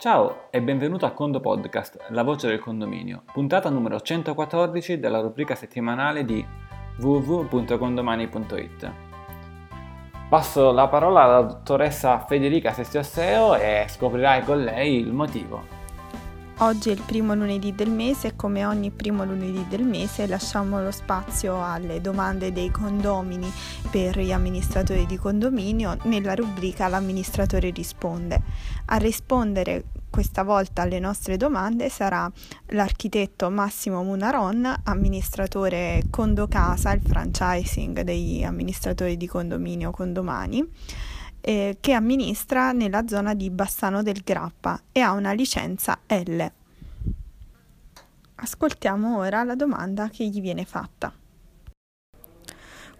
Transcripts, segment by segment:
Ciao e benvenuto a Condo Podcast, la voce del condominio, puntata numero 114 della rubrica settimanale di www.condomani.it. Passo la parola alla dottoressa Federica Sestiosseo e scoprirai con lei il motivo. Oggi è il primo lunedì del mese e come ogni primo lunedì del mese lasciamo lo spazio alle domande dei condomini per gli amministratori di condominio nella rubrica L'amministratore risponde. A rispondere questa volta alle nostre domande sarà l'architetto Massimo Munaron, amministratore Condo Casa, il franchising degli amministratori di condominio Condomani eh, che amministra nella zona di Bassano del Grappa e ha una licenza L. Ascoltiamo ora la domanda che gli viene fatta.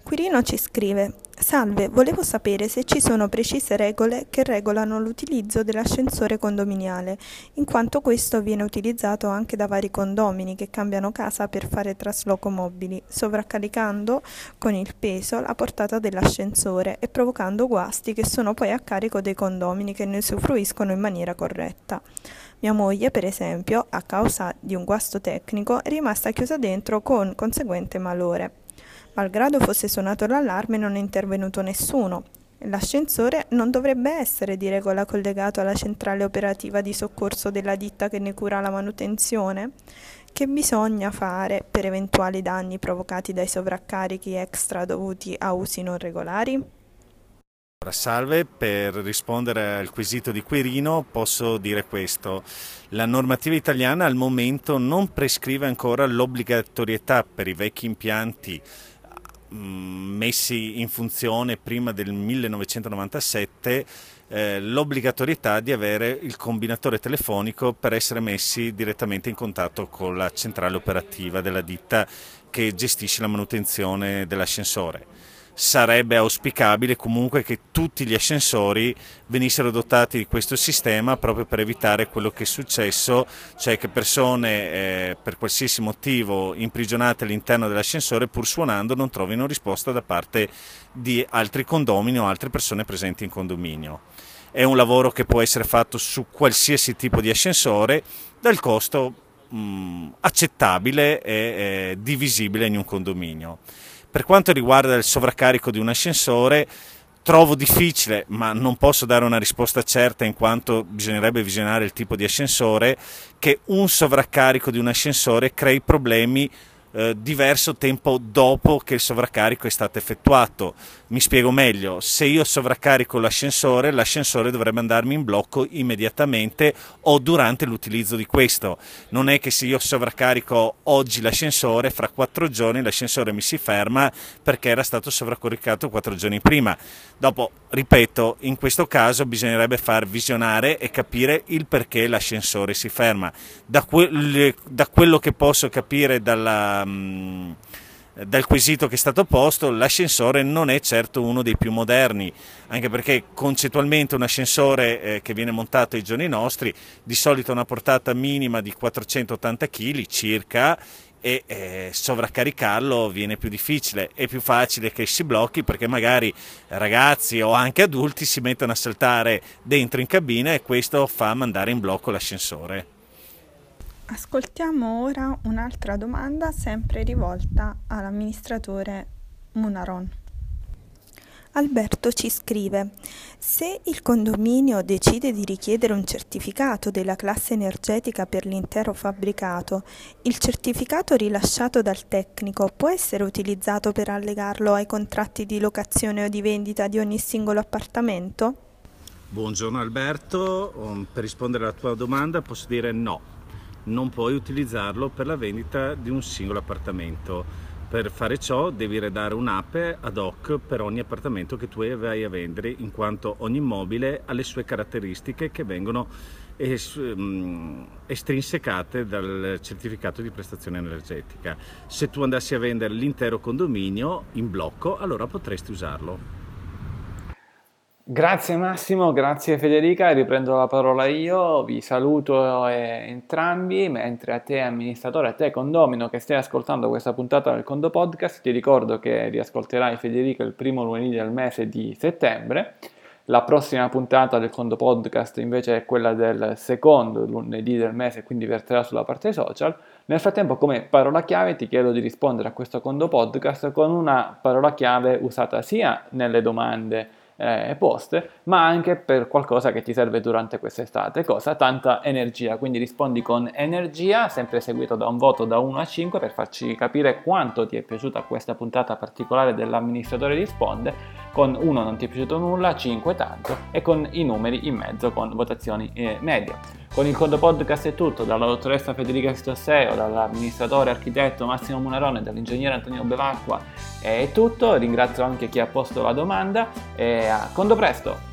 Quirino ci scrive: Salve, volevo sapere se ci sono precise regole che regolano l'utilizzo dell'ascensore condominiale, in quanto questo viene utilizzato anche da vari condomini che cambiano casa per fare trasloco mobili, sovraccaricando con il peso la portata dell'ascensore e provocando guasti che sono poi a carico dei condomini che ne usufruiscono in maniera corretta. Mia moglie, per esempio, a causa di un guasto tecnico, è rimasta chiusa dentro con conseguente malore. Malgrado fosse suonato l'allarme non è intervenuto nessuno. L'ascensore non dovrebbe essere di regola collegato alla centrale operativa di soccorso della ditta che ne cura la manutenzione? Che bisogna fare per eventuali danni provocati dai sovraccarichi extra dovuti a usi non regolari? Salve, per rispondere al quesito di Quirino posso dire questo. La normativa italiana al momento non prescrive ancora l'obbligatorietà per i vecchi impianti Mm, messi in funzione prima del 1997 eh, l'obbligatorietà di avere il combinatore telefonico per essere messi direttamente in contatto con la centrale operativa della ditta che gestisce la manutenzione dell'ascensore sarebbe auspicabile comunque che tutti gli ascensori venissero dotati di questo sistema proprio per evitare quello che è successo, cioè che persone eh, per qualsiasi motivo imprigionate all'interno dell'ascensore pur suonando non trovino risposta da parte di altri condomini o altre persone presenti in condominio. È un lavoro che può essere fatto su qualsiasi tipo di ascensore dal costo mh, accettabile e eh, divisibile in un condominio. Per quanto riguarda il sovraccarico di un ascensore, trovo difficile, ma non posso dare una risposta certa in quanto bisognerebbe visionare il tipo di ascensore, che un sovraccarico di un ascensore crei problemi eh, diverso tempo dopo che il sovraccarico è stato effettuato. Mi spiego meglio, se io sovraccarico l'ascensore, l'ascensore dovrebbe andarmi in blocco immediatamente o durante l'utilizzo di questo. Non è che se io sovraccarico oggi l'ascensore, fra quattro giorni l'ascensore mi si ferma perché era stato sovraccaricato quattro giorni prima. Dopo, ripeto, in questo caso bisognerebbe far visionare e capire il perché l'ascensore si ferma. Da, que- da quello che posso capire dalla Ehm, dal quesito che è stato posto, l'ascensore non è certo uno dei più moderni, anche perché concettualmente un ascensore eh, che viene montato ai giorni nostri di solito ha una portata minima di 480 kg circa e eh, sovraccaricarlo viene più difficile, è più facile che si blocchi perché magari ragazzi o anche adulti si mettono a saltare dentro in cabina e questo fa mandare in blocco l'ascensore. Ascoltiamo ora un'altra domanda sempre rivolta all'amministratore Munaron. Alberto ci scrive: Se il condominio decide di richiedere un certificato della classe energetica per l'intero fabbricato, il certificato rilasciato dal tecnico può essere utilizzato per allegarlo ai contratti di locazione o di vendita di ogni singolo appartamento? Buongiorno Alberto, um, per rispondere alla tua domanda posso dire no non puoi utilizzarlo per la vendita di un singolo appartamento. Per fare ciò devi redare un'app ad hoc per ogni appartamento che tu vai a vendere, in quanto ogni immobile ha le sue caratteristiche che vengono mm, estrinsecate dal certificato di prestazione energetica. Se tu andassi a vendere l'intero condominio in blocco, allora potresti usarlo. Grazie Massimo, grazie Federica, riprendo la parola io, vi saluto eh, entrambi, mentre a te amministratore, a te condomino che stai ascoltando questa puntata del Condo Podcast, ti ricordo che riascolterai Federica il primo lunedì del mese di settembre. La prossima puntata del Condo Podcast invece è quella del secondo lunedì del mese, quindi verterà sulla parte social. Nel frattempo, come parola chiave, ti chiedo di rispondere a questo Condo Podcast con una parola chiave usata sia nelle domande eh, poste, ma anche per qualcosa che ti serve durante quest'estate. Cosa? Tanta energia. Quindi rispondi con energia, sempre seguito da un voto da 1 a 5 per farci capire quanto ti è piaciuta questa puntata particolare dell'amministratore risponde. Con 1 non ti è piaciuto nulla, 5 tanto e con i numeri in mezzo con votazioni eh, medie. Con il Codo Podcast è tutto, dalla dottoressa Federica Stosseo, dall'amministratore architetto Massimo Munarone dall'ingegnere Antonio Bevacqua è tutto, ringrazio anche chi ha posto la domanda e a Condo presto!